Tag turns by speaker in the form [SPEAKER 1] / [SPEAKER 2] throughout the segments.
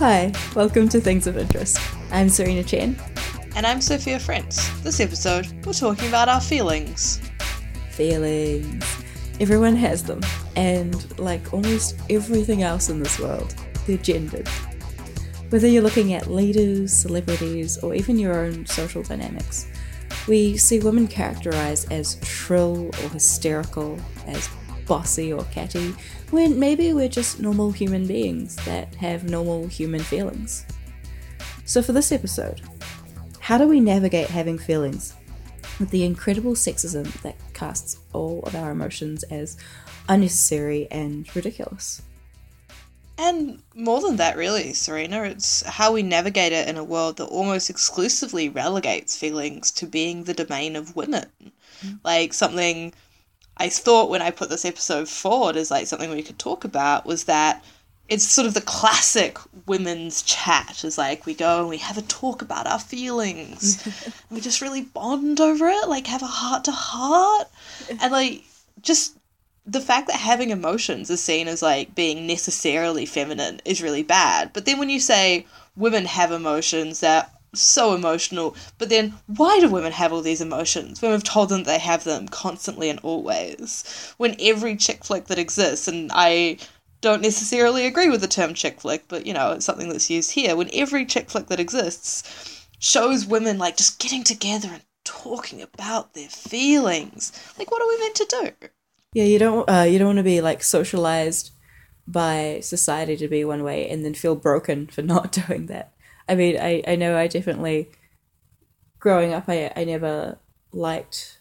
[SPEAKER 1] Hi, welcome to Things of Interest. I'm Serena Chen.
[SPEAKER 2] And I'm Sophia Frentz. This episode, we're talking about our feelings.
[SPEAKER 1] Feelings. Everyone has them, and like almost everything else in this world, they're gendered. Whether you're looking at leaders, celebrities, or even your own social dynamics, we see women characterized as shrill or hysterical, as bossy or catty, when maybe we're just normal human beings that have normal human feelings. So, for this episode, how do we navigate having feelings with the incredible sexism that casts all of our emotions as unnecessary and ridiculous?
[SPEAKER 2] And more than that, really, Serena, it's how we navigate it in a world that almost exclusively relegates feelings to being the domain of women. Mm. Like something I thought when I put this episode forward as like something we could talk about was that it's sort of the classic women's chat is like we go and we have a talk about our feelings and we just really bond over it like have a heart to heart and like just the fact that having emotions is seen as like being necessarily feminine is really bad. But then when you say women have emotions that so emotional, but then why do women have all these emotions when we've told them they have them constantly and always? When every chick flick that exists, and I don't necessarily agree with the term chick flick, but you know, it's something that's used here, when every chick flick that exists shows women like just getting together and talking about their feelings. Like, what are we meant to do?
[SPEAKER 1] Yeah, you don't uh, you don't want to be like socialized by society to be one way and then feel broken for not doing that. I mean, I, I know I definitely growing up I I never liked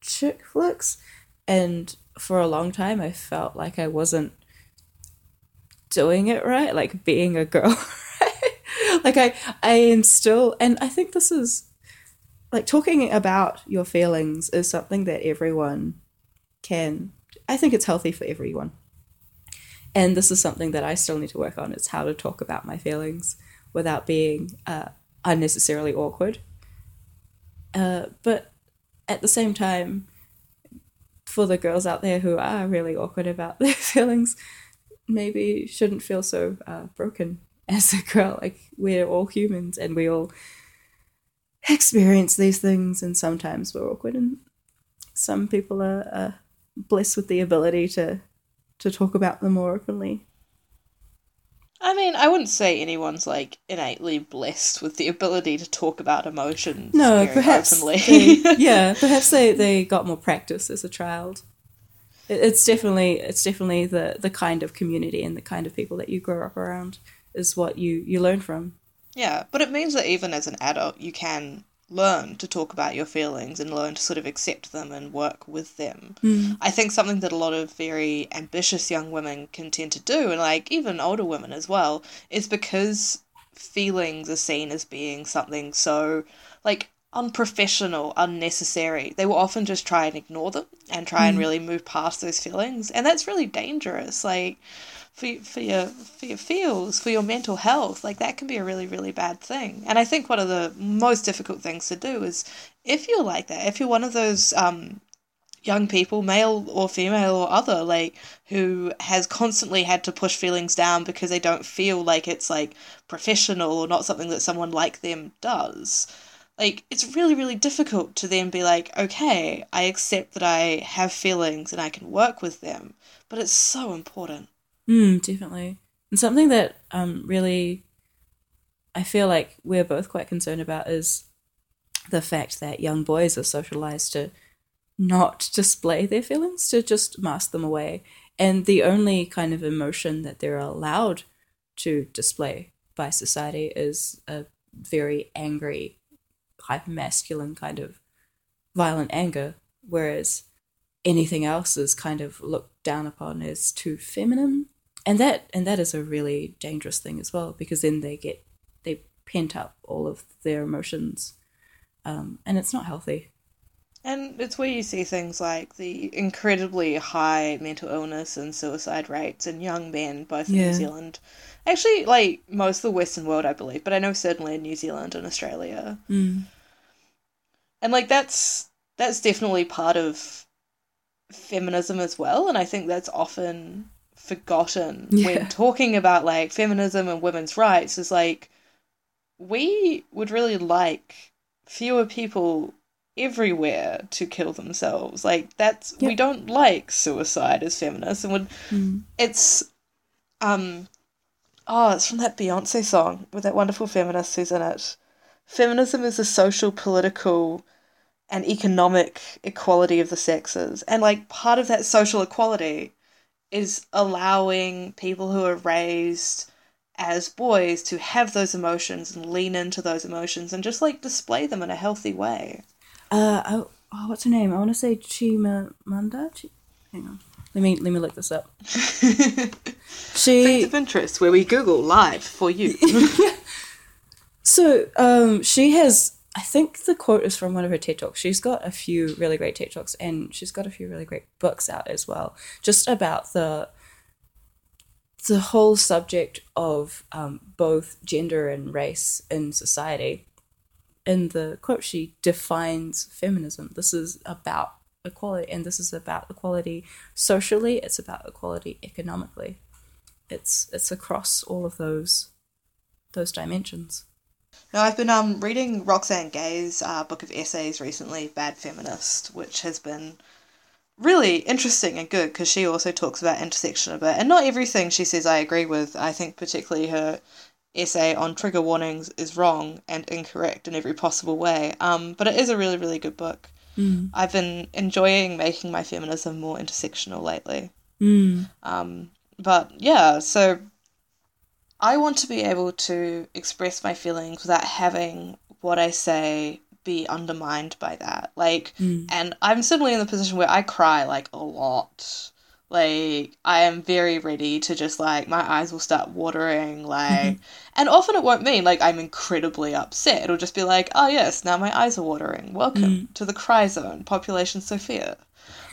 [SPEAKER 1] chick flicks and for a long time I felt like I wasn't doing it right, like being a girl. like I I am still and I think this is like talking about your feelings is something that everyone can I think it's healthy for everyone. And this is something that I still need to work on It's how to talk about my feelings without being uh, unnecessarily awkward. Uh, but at the same time, for the girls out there who are really awkward about their feelings, maybe shouldn't feel so uh, broken as a girl. Like we're all humans and we all experience these things, and sometimes we're awkward, and some people are blessed with the ability to to talk about them more openly.
[SPEAKER 2] I mean, I wouldn't say anyone's like innately blessed with the ability to talk about emotions.
[SPEAKER 1] No, perhaps. They, yeah, perhaps they, they got more practice as a child. It, it's definitely it's definitely the the kind of community and the kind of people that you grow up around is what you you learn from.
[SPEAKER 2] Yeah, but it means that even as an adult, you can learn to talk about your feelings and learn to sort of accept them and work with them.
[SPEAKER 1] Mm.
[SPEAKER 2] I think something that a lot of very ambitious young women can tend to do, and like even older women as well, is because feelings are seen as being something so like unprofessional, unnecessary. They will often just try and ignore them and try mm. and hmm. really move past those feelings, and that's really dangerous. Like for for your for your feels for your mental health like that can be a really really bad thing. And i think one of the most difficult things to do is if you're like that if you're one of those um young people male or female or other like who has constantly had to push feelings down because they don't feel like it's like professional or not something that someone like them does like it's really really difficult to then be like okay i accept that i have feelings and i can work with them but it's so important
[SPEAKER 1] Mm, definitely. And something that um, really I feel like we're both quite concerned about is the fact that young boys are socialized to not display their feelings, to just mask them away. And the only kind of emotion that they're allowed to display by society is a very angry, hyper masculine kind of violent anger, whereas anything else is kind of looked down upon as too feminine and that and that is a really dangerous thing as well because then they get they pent up all of their emotions um, and it's not healthy
[SPEAKER 2] and it's where you see things like the incredibly high mental illness and suicide rates in young men both in yeah. new zealand actually like most of the western world i believe but i know certainly in new zealand and australia
[SPEAKER 1] mm.
[SPEAKER 2] and like that's that's definitely part of feminism as well and i think that's often forgotten.
[SPEAKER 1] Yeah.
[SPEAKER 2] when talking about like feminism and women's rights is like we would really like fewer people everywhere to kill themselves. Like that's we don't like suicide as feminists. And would
[SPEAKER 1] Mm.
[SPEAKER 2] it's um oh it's from that beyonce song with that wonderful feminist who's in it. Feminism is the social political and economic equality of the sexes. And like part of that social equality is allowing people who are raised as boys to have those emotions and lean into those emotions and just like display them in a healthy way
[SPEAKER 1] Uh, oh, oh, what's her name? I want to say Chimamanda. Chi- Hang on. Let me let me look this up.
[SPEAKER 2] Things
[SPEAKER 1] She
[SPEAKER 2] of interest where we google live for you
[SPEAKER 1] so um she has I think the quote is from one of her TED talks. She's got a few really great TED talks and she's got a few really great books out as well, just about the the whole subject of um, both gender and race in society. In the quote, she defines feminism. This is about equality, and this is about equality socially. It's about equality economically. It's it's across all of those those dimensions.
[SPEAKER 2] No, I've been um reading Roxane Gay's uh, book of essays recently, Bad Feminist, which has been really interesting and good because she also talks about intersection a bit, and not everything she says I agree with. I think particularly her essay on trigger warnings is wrong and incorrect in every possible way. Um, but it is a really really good book.
[SPEAKER 1] Mm.
[SPEAKER 2] I've been enjoying making my feminism more intersectional lately.
[SPEAKER 1] Mm.
[SPEAKER 2] Um, but yeah, so I want to be able to express my feelings without having what I say be undermined by that. Like,
[SPEAKER 1] Mm.
[SPEAKER 2] and I'm suddenly in the position where I cry like a lot. Like, I am very ready to just like, my eyes will start watering. Like, and often it won't mean like I'm incredibly upset. It'll just be like, oh, yes, now my eyes are watering. Welcome to the cry zone, population Sophia.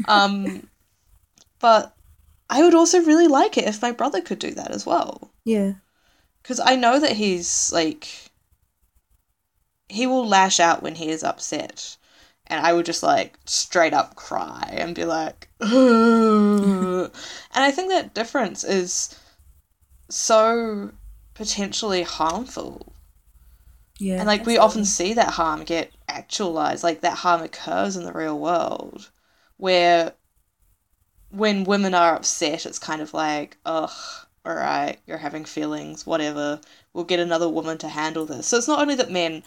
[SPEAKER 2] Um, but I would also really like it if my brother could do that as well.
[SPEAKER 1] Yeah.
[SPEAKER 2] Because I know that he's like. He will lash out when he is upset. And I would just like straight up cry and be like, and I think that difference is so potentially harmful.
[SPEAKER 1] Yeah.
[SPEAKER 2] And like we often see that harm get actualized, like that harm occurs in the real world, where when women are upset, it's kind of like, ugh, all right, you're having feelings, whatever. We'll get another woman to handle this. So it's not only that men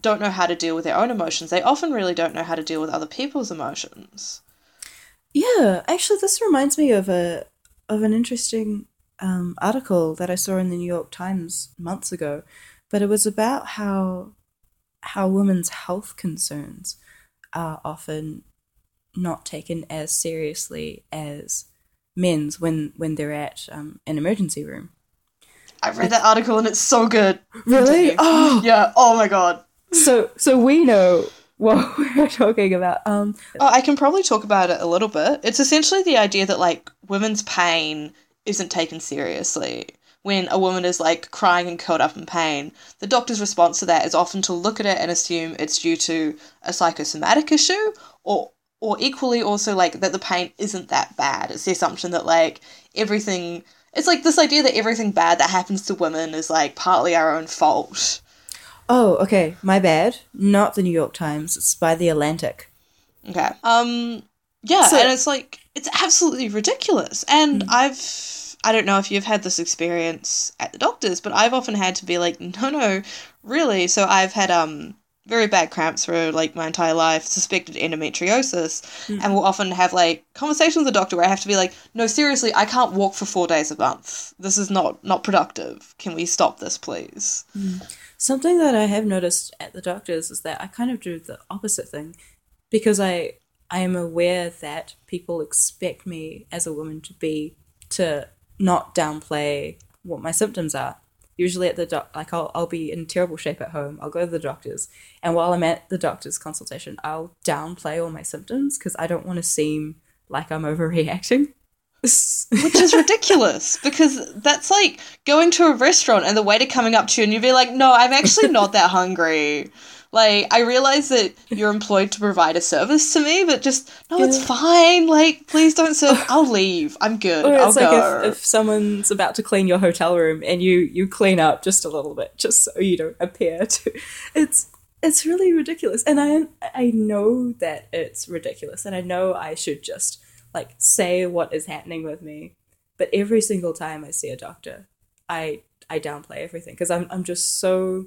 [SPEAKER 2] don't know how to deal with their own emotions; they often really don't know how to deal with other people's emotions.
[SPEAKER 1] Yeah, actually, this reminds me of a of an interesting um, article that I saw in the New York Times months ago, but it was about how how women's health concerns are often not taken as seriously as men's when when they're at um, an emergency room.
[SPEAKER 2] I read that article and it's so good.
[SPEAKER 1] Really? Oh,
[SPEAKER 2] Yeah. Oh my god.
[SPEAKER 1] so so we know what we're talking about. Um,
[SPEAKER 2] Oh, I can probably talk about it a little bit. It's essentially the idea that like women's pain isn't taken seriously. When a woman is like crying and curled up in pain, the doctor's response to that is often to look at it and assume it's due to a psychosomatic issue or or equally also like that the pain isn't that bad. It's the assumption that like everything it's like this idea that everything bad that happens to women is like partly our own fault.
[SPEAKER 1] oh, okay, my bad. Not the New York Times. It's by the Atlantic.
[SPEAKER 2] Okay. Um yeah,
[SPEAKER 1] So-
[SPEAKER 2] and it's like it's absolutely ridiculous. And I've I don't know if you've had this experience at the doctors, but I've often had to be like, no, no, really. So I've had um very bad cramps for like my entire life, suspected endometriosis, hmm. and will often have like conversations with the doctor where I have to be like, no, seriously, I can't walk for four days a month. This is not not productive. Can we stop this, please? Hmm.
[SPEAKER 1] Something that I have noticed at the doctors is that I kind of do the opposite thing because I I am aware that people expect me as a woman to be to not downplay what my symptoms are. Usually at the doc, like I'll I'll be in terrible shape at home. I'll go to the doctors, and while I'm at the doctor's consultation, I'll downplay all my symptoms because I don't want to seem like I'm overreacting.
[SPEAKER 2] Which is ridiculous because that's like going to a restaurant and the waiter coming up to you and you'd be like, no, I'm actually not that hungry. Like, I realize that you're employed to provide a service to me, but just, no, it's fine. Like, please don't serve. I'll leave. I'm good.
[SPEAKER 1] Or
[SPEAKER 2] I'll
[SPEAKER 1] it's like
[SPEAKER 2] go.
[SPEAKER 1] if, if someone's about to clean your hotel room and you you clean up just a little bit, just so you don't appear to. It's it's really ridiculous, and I I know that it's ridiculous, and I know I should just like say what is happening with me, but every single time I see a doctor, I I downplay everything because I'm I'm just so.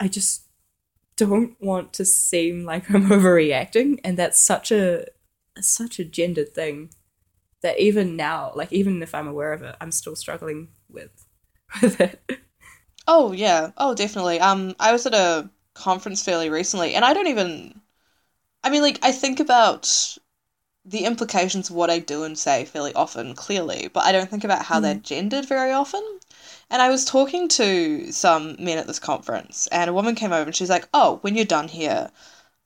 [SPEAKER 1] I just don't want to seem like I'm overreacting, and that's such a such a gendered thing that even now, like even if I'm aware of it, I'm still struggling with with it.
[SPEAKER 2] Oh yeah. Oh definitely. Um I was at a conference fairly recently and I don't even I mean like I think about the implications of what I do and say fairly often, clearly, but I don't think about how they're gendered very often. And I was talking to some men at this conference and a woman came over and she's like, Oh, when you're done here,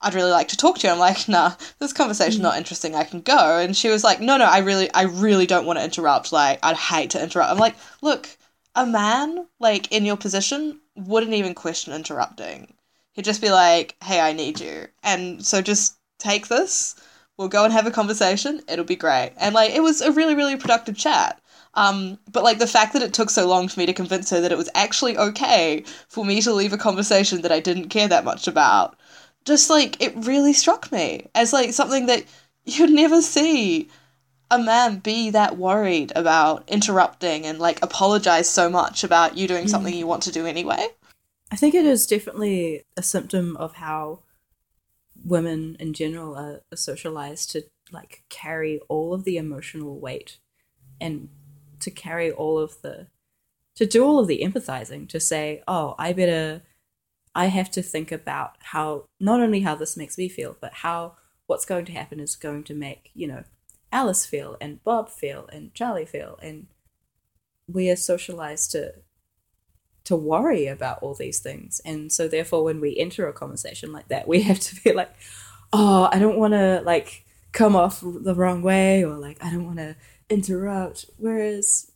[SPEAKER 2] I'd really like to talk to you. I'm like, nah, this conversation's not mm. interesting. I can go. And she was like, no, no, I really, I really don't want to interrupt. Like, I'd hate to interrupt. I'm like, look, a man, like, in your position wouldn't even question interrupting. He'd just be like, hey, I need you. And so just take this. We'll go and have a conversation. It'll be great. And, like, it was a really, really productive chat. Um, but like the fact that it took so long for me to convince her that it was actually okay for me to leave a conversation that I didn't care that much about just like it really struck me as like something that you'd never see a man be that worried about interrupting and like apologize so much about you doing something you want to do anyway.
[SPEAKER 1] I think it is definitely a symptom of how women in general are, are socialized to like carry all of the emotional weight and to carry all of the to do all of the empathizing to say oh i better i have to think about how not only how this makes me feel but how what's going to happen is going to make you know alice feel and bob feel and charlie feel and we are socialized to to worry about all these things. And so therefore when we enter a conversation like that, we have to be like, oh, I don't want to like come off the wrong way or like I don't want to interrupt. Whereas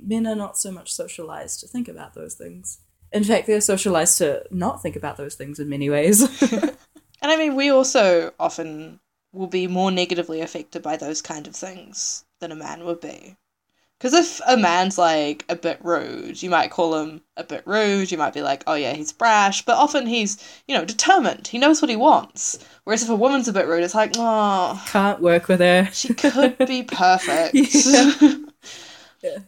[SPEAKER 1] men are not so much socialized to think about those things. In fact, they're socialized to not think about those things in many ways.
[SPEAKER 2] And I mean, we also often will be more negatively affected by those kind of things than a man would be. Because if a man's like a bit rude, you might call him a bit rude. You might be like, oh yeah, he's brash. But often he's, you know, determined. He knows what he wants. Whereas if a woman's a bit rude, it's like, oh,
[SPEAKER 1] Can't work with her.
[SPEAKER 2] she could be perfect.
[SPEAKER 1] Yeah. Yeah.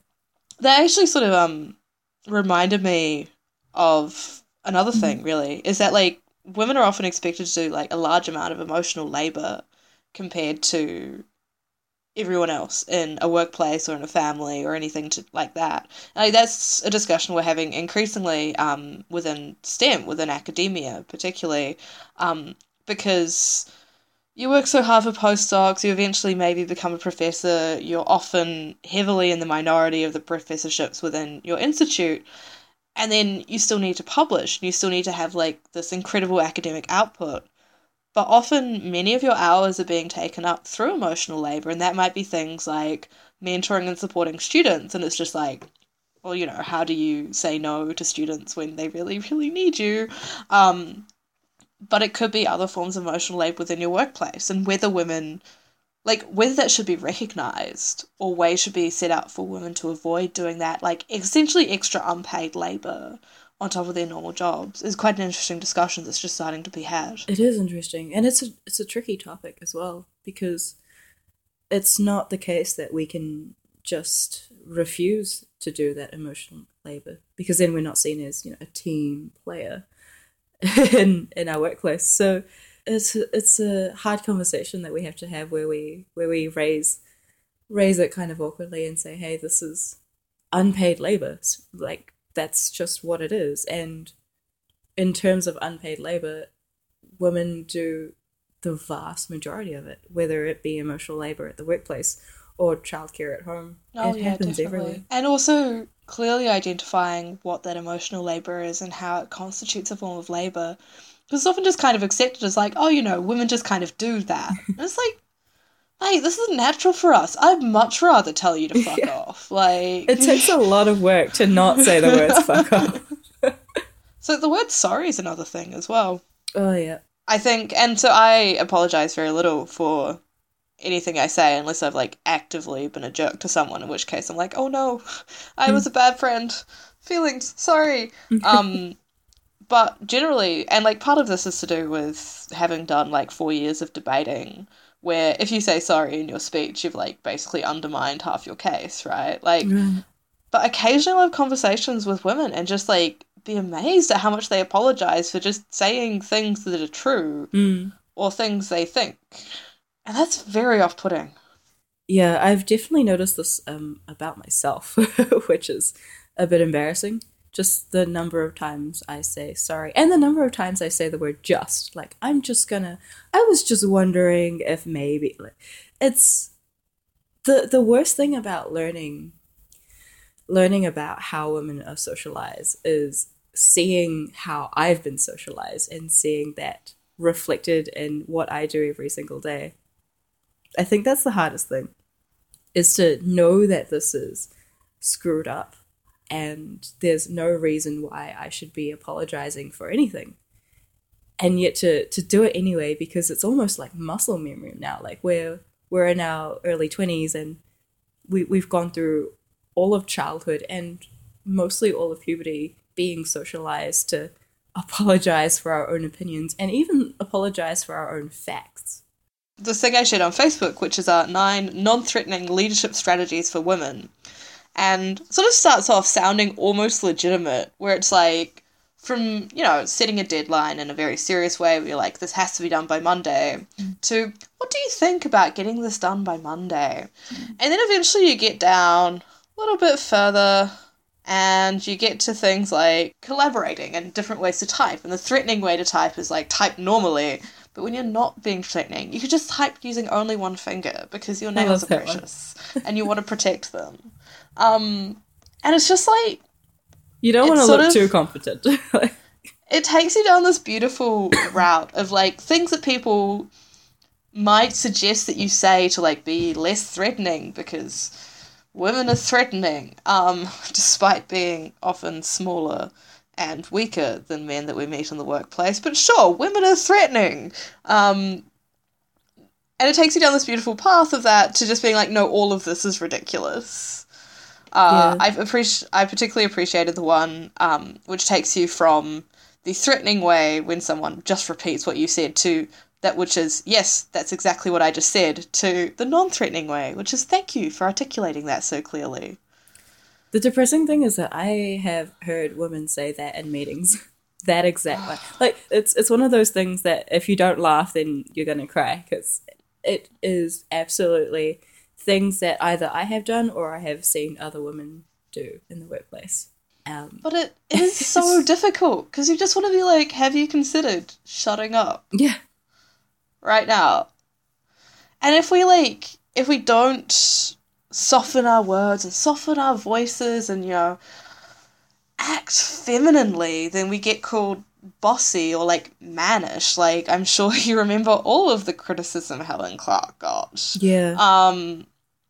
[SPEAKER 2] That actually sort of um reminded me of another thing. Really, is that like women are often expected to do like a large amount of emotional labor compared to everyone else in a workplace or in a family or anything to like that. Like that's a discussion we're having increasingly um, within STEM, within academia, particularly, um, because you work so hard for postdocs, you eventually maybe become a professor, you're often heavily in the minority of the professorships within your institute, and then you still need to publish, you still need to have like this incredible academic output. But often, many of your hours are being taken up through emotional labor, and that might be things like mentoring and supporting students. And it's just like, well, you know, how do you say no to students when they really, really need you? Um, but it could be other forms of emotional labor within your workplace, and whether women, like, whether that should be recognized or ways should be set up for women to avoid doing that, like, essentially extra unpaid labor on top of their normal jobs is quite an interesting discussion that's just starting to be had.
[SPEAKER 1] It is interesting, and it's a it's a tricky topic as well because it's not the case that we can just refuse to do that emotional labor because then we're not seen as you know a team player in in our workplace. So it's it's a hard conversation that we have to have where we where we raise raise it kind of awkwardly and say, hey, this is unpaid labor. Like that's just what it is. And in terms of unpaid labor, women do the vast majority of it, whether it be emotional labor at the workplace or childcare at home. Oh, it happens everywhere.
[SPEAKER 2] And also clearly identifying what that emotional labor is and how it constitutes a form of labor. Because it's often just kind of accepted as like, oh, you know, women just kind of do that. and it's like, hey, this isn't natural for us. I'd much rather tell you to fuck
[SPEAKER 1] Yeah.
[SPEAKER 2] off. Like,
[SPEAKER 1] It takes a lot of work to not say the words fuck off.
[SPEAKER 2] so the word sorry is another thing as well.
[SPEAKER 1] Oh yeah.
[SPEAKER 2] I think, and so I apologize very little for anything I say unless I've like actively been a jerk to someone, in which case I'm like, oh no, I was a bad friend. Feelings, sorry. Um, but generally, and like part of this is to do with having done like four years of debating, where if you say sorry in your speech, you've like basically undermined half your case, right? Like, but occasionally I'll have conversations with women and just like be amazed at how much they apologize for just saying things that are true
[SPEAKER 1] Mm.
[SPEAKER 2] or things they think. And that's very off putting.
[SPEAKER 1] Yeah, I've definitely noticed this um, about myself, which is a bit embarrassing. Just the number of times I say sorry, and the number of times I say the word just. Like, I'm just gonna, I was just wondering if maybe. Like, it's the the worst thing about learning learning about how women are socialized is seeing how I've been socialized and seeing that reflected in what I do every single day. I think that's the hardest thing is to know that this is screwed up and there's no reason why I should be apologizing for anything. And yet to to do it anyway because it's almost like muscle memory now. Like we're we're in our early twenties and we we've gone through all of childhood and mostly all of puberty being socialized to apologize for our own opinions and even apologize for our own facts.
[SPEAKER 2] The thing I shared on Facebook, which is our nine non threatening leadership strategies for women, and sort of starts off sounding almost legitimate, where it's like, from, you know, setting a deadline in a very serious way, where you're like, this has to be done by Monday, to what do you think about getting this done by Monday? Mm. And then eventually you get down a little bit further and you get to things like collaborating and different ways to type. And the threatening way to type is like type normally, but when you're not being threatening, you could just type using only one finger because your nails are
[SPEAKER 1] love that one.
[SPEAKER 2] precious and you want to protect them. Um, and it's just like
[SPEAKER 1] You don't want to look
[SPEAKER 2] of-
[SPEAKER 1] too confident.
[SPEAKER 2] it takes you down this beautiful route of like things that people might suggest that you say to like be less threatening because women are threatening um despite being often smaller and weaker than men that we meet in the workplace but sure women are threatening um and it takes you down this beautiful path of that to just being like no all of this is ridiculous uh,
[SPEAKER 1] Yeah.
[SPEAKER 2] I've appreci- I particularly appreciated the one um, which takes you from the threatening way when someone just repeats what you said to that which is yes that's exactly what I just said to the non-threatening way which is thank you for articulating that so clearly.
[SPEAKER 1] The depressing thing is that I have heard women say that in meetings. that exact one. Like it's it's one of those things that if you don't laugh, then you're gonna cry because it is absolutely things that either I have done or I have seen other women do in the workplace. Um,
[SPEAKER 2] But it, it is so difficult because you just want to be like have you considered shutting up
[SPEAKER 1] yeah,
[SPEAKER 2] right now. And if we like, if we don't soften our words and soften our voices and, you know, act femininely, then we get called bossy or like mannish. Like, I'm sure you remember all of the criticism Helen Clark got.
[SPEAKER 1] yeah,
[SPEAKER 2] Um,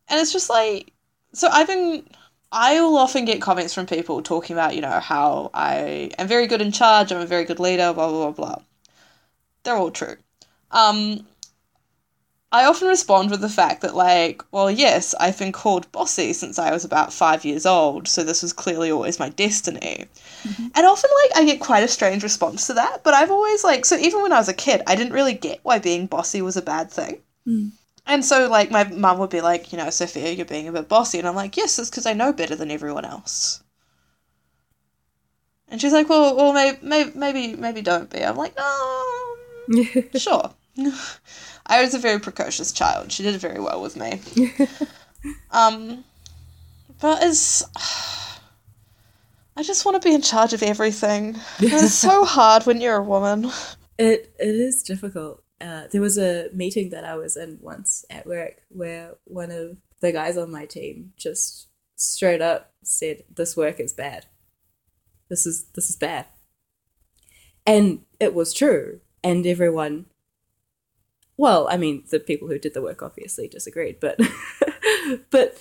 [SPEAKER 2] and it's just like, so I've been, I will often get comments from people talking about, you know, how I am very good in charge, I'm a very good leader, blah, blah, blah, blah. They're all true. Um, I often respond with the fact that, like, well, yes, I've been called bossy since I was about five years old, so this was clearly always my destiny. Mm-hmm. And often, like, I get quite a strange response to that, but I've always, like, so even when I was a kid, I didn't really get why being bossy was a bad thing. Mm. And so, like, my mum would be like, you know, Sophia, you're being a bit bossy. And I'm like, yes, it's because I know better than everyone else. And she's like, well, well, maybe, maybe, maybe, maybe don't be. I'm like, no, um, sure. I was a very precocious child. She did very well with me. um, but it's, I just want to be in charge of everything. It's so hard when you're a woman.
[SPEAKER 1] It it is difficult. Uh, there was a meeting that I was in once at work where one of the guys on my team just straight up said, "This work is bad. This is this is bad," and it was true. And everyone, well, I mean, the people who did the work obviously disagreed, but but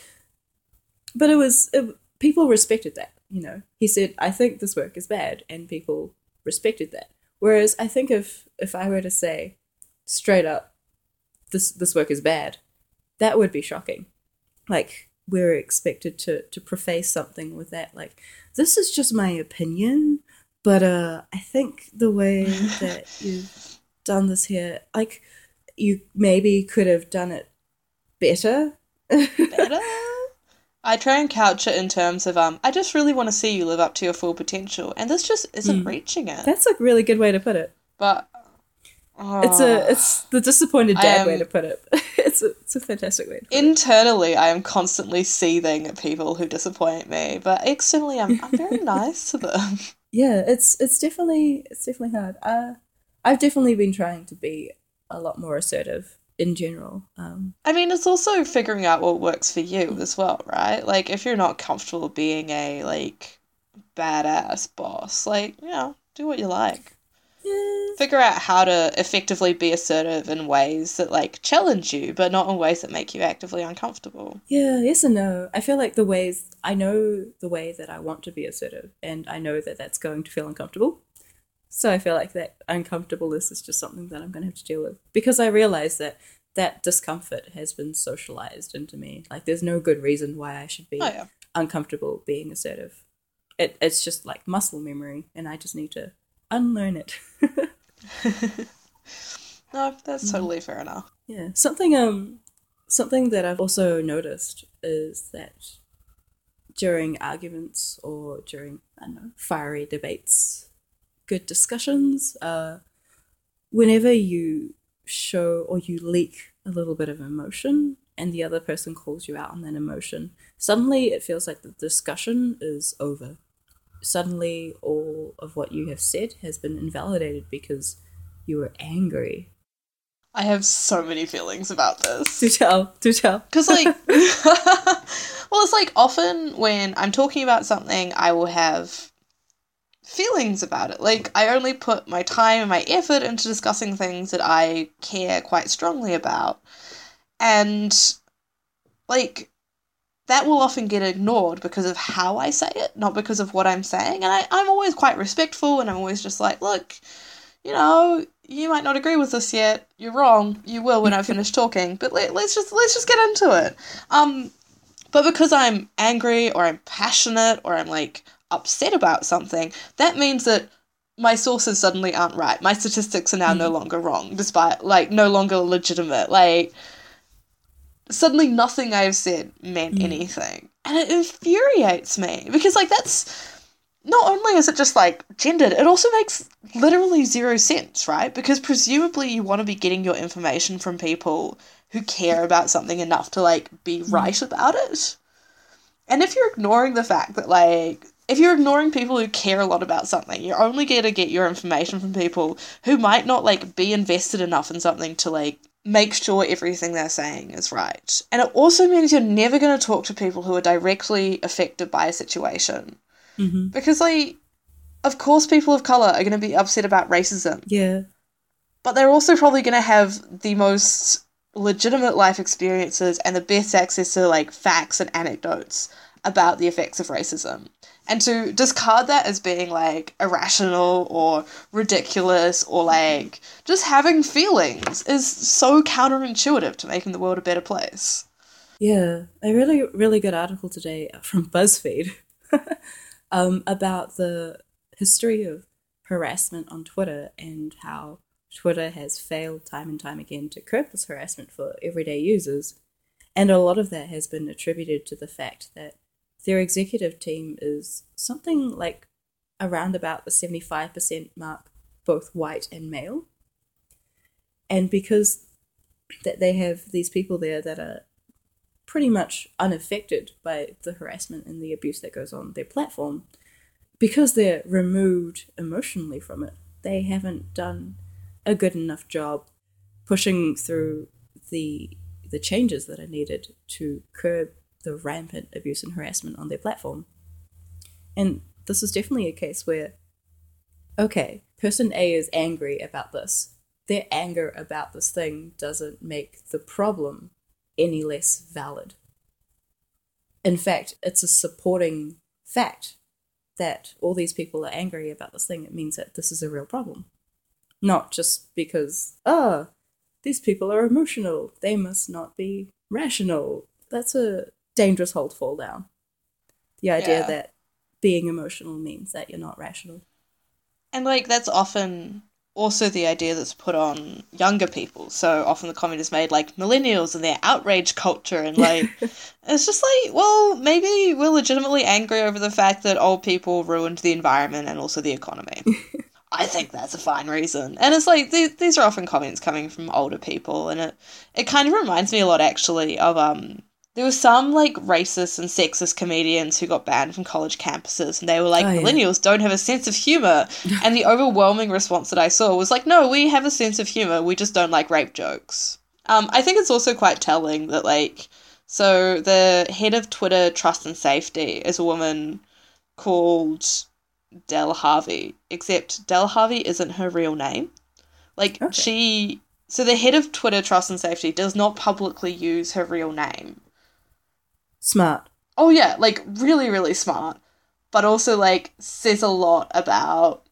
[SPEAKER 1] but it was it, people respected that. You know, he said, "I think this work is bad," and people respected that Whereas I think if if I were to say straight up, this this work is bad, that would be shocking. Like we're expected to to preface something with that, like this is just my opinion, but uh, I think the way that you've done this here, like you maybe could have done it better.
[SPEAKER 2] Better? I try and couch it in terms of um, I just really want to see you live up to your full potential, and this just isn't
[SPEAKER 1] Mm.
[SPEAKER 2] reaching it.
[SPEAKER 1] That's a really good way to put it.
[SPEAKER 2] But
[SPEAKER 1] It's a it's the disappointed dad
[SPEAKER 2] am-
[SPEAKER 1] way to put it. it's a it's a fantastic way. To put it.
[SPEAKER 2] internally I am constantly seething at people who disappoint me, but externally I'm I'm very nice to them.
[SPEAKER 1] Yeah, it's it's definitely it's definitely hard. Uh, I've definitely been trying to be a lot more assertive in general. Um,
[SPEAKER 2] I mean, it's also figuring out what works for you as well, right? Like, if you're not comfortable being a, like, badass boss, like, you know, do what you like.
[SPEAKER 1] yeah,
[SPEAKER 2] Figure out how to effectively be assertive in ways that, like, challenge you, but not in ways that make you actively uncomfortable.
[SPEAKER 1] yeah, yes and no. I feel like the ways I know the way that I want to be assertive, and I know that that's going to feel uncomfortable. So I feel like that uncomfortableness is just something that I'm going to have to deal with because I realize that that discomfort has been socialized into me. Like, there's no good reason why I should be
[SPEAKER 2] Oh, yeah.
[SPEAKER 1] uncomfortable being assertive. It, it's just like muscle memory, and I just need to unlearn it.
[SPEAKER 2] No, that's totally fair enough.
[SPEAKER 1] yeah, something um, something that I've also noticed is that during arguments or during I don't know fiery debates, good discussions, uh, whenever you show or you leak a little bit of emotion and the other person calls you out on that emotion, suddenly it feels like the discussion is over. Suddenly, all of what you have said has been invalidated because you were angry.
[SPEAKER 2] I have so many feelings about this.
[SPEAKER 1] Do tell, do tell.
[SPEAKER 2] Because, like, well, it's like often when I'm talking about something, I will have feelings about it. Like, I only put my time and my effort into discussing things that I care quite strongly about. And, like, that will often get ignored because of how I say it, not because of what I'm saying. And I, I'm always quite respectful and I'm always just like, look, you know, you might not agree with this yet. You're wrong. You will when I finish talking. But let, let's just let's just get into it. Um, but because I'm angry or I'm passionate or I'm like upset about something, that means that my sources suddenly aren't right. My statistics are now no mm. longer wrong, despite like no longer legitimate. Like suddenly nothing I've said meant mm. anything. And it infuriates me because like that's not only is it just like gendered, it also makes literally zero sense, right? Because presumably you want to be getting your information from people who care about something enough to like be mm. right about it. And if you're ignoring the fact that like if you're ignoring people who care a lot about something, you're only going to get your information from people who might not like be invested enough in something to like make sure everything they're saying is right. And it also means you're never going to talk to people who are directly affected by a situation.
[SPEAKER 1] Mm-hmm.
[SPEAKER 2] Because, like, of course, people of color are going to be upset about racism,
[SPEAKER 1] Yeah,
[SPEAKER 2] but they're also probably going to have the most legitimate life experiences and the best access to, like, facts and anecdotes about the effects of racism. And to discard that as being, like, irrational or ridiculous or, like, just having feelings is so counterintuitive to making the world a better place.
[SPEAKER 1] yeah. A really, really good article today from BuzzFeed um, about the history of harassment on Twitter and how Twitter has failed time and time again to curb this harassment for everyday users. And a lot of that has been attributed to the fact that their executive team is something like around about the 75% mark, both white and male. And because that they have these people there that are pretty much unaffected by the harassment and the abuse that goes on their platform, because they're removed emotionally from it, they haven't done a good enough job pushing through the the changes that are needed to curb the rampant abuse and harassment on their platform. And this is definitely a case where, okay, person A is angry about this. Their anger about this thing doesn't make the problem any less valid. In fact, it's a supporting fact that all these people are angry about this thing. It means that this is a real problem. Not just because, ah, these people are emotional, they must not be rational. That's a dangerous hole to fall down. The idea
[SPEAKER 2] Yeah.
[SPEAKER 1] that being emotional means that you're not rational.
[SPEAKER 2] And like that's often also the idea that's put on younger people. So often the comment is made like millennials and their outrage culture and like it's just like, well, maybe we're legitimately angry over the fact that old people ruined the environment and also the economy. I think that's a fine reason. And it's like th- these are often comments coming from older people and it it kind of reminds me a lot actually of um there were some like racist and sexist comedians who got banned from college campuses and they were like
[SPEAKER 1] Oh, yeah.
[SPEAKER 2] millennials don't have a sense of humor and the overwhelming response that I saw was like no we have a sense of humor we just don't like rape jokes. Um I think it's also quite telling that like so the head of Twitter trust and safety is a woman called Del Harvey, except Del Harvey isn't her real name. Like
[SPEAKER 1] Okay.
[SPEAKER 2] she so the head of Twitter trust and safety does not publicly use her real name.
[SPEAKER 1] Smart.
[SPEAKER 2] Oh yeah, like really really smart, but also like says a lot about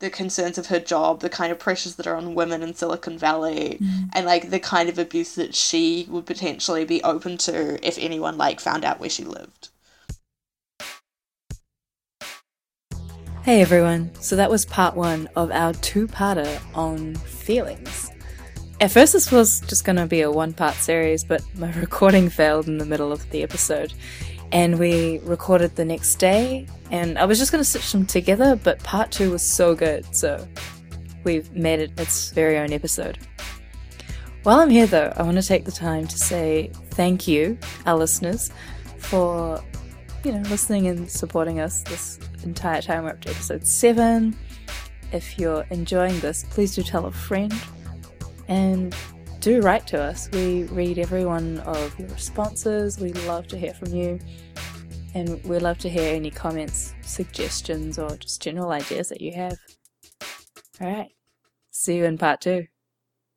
[SPEAKER 2] the concerns of her job, the kind of pressures that are on women in Silicon Valley, mm. and like the kind of abuse that she would potentially be open to if anyone like found out where she lived.
[SPEAKER 1] Hey everyone, so that was part one of our two parter on feelings. At first, this was just going to be a one part series, but my recording failed in the middle of the episode. And we recorded the next day, and I was just going to stitch them together, but part two was so good, so we've made it its very own episode. While I'm here, though, I want to take the time to say thank you, our listeners, for you know listening and supporting us this entire time. We're up to episode seven. If you're enjoying this, please do tell a friend and do write to us. We read every one of your responses. We love to hear from you. And we love to hear any comments, suggestions, or just general ideas that you have. All right. See you in part two.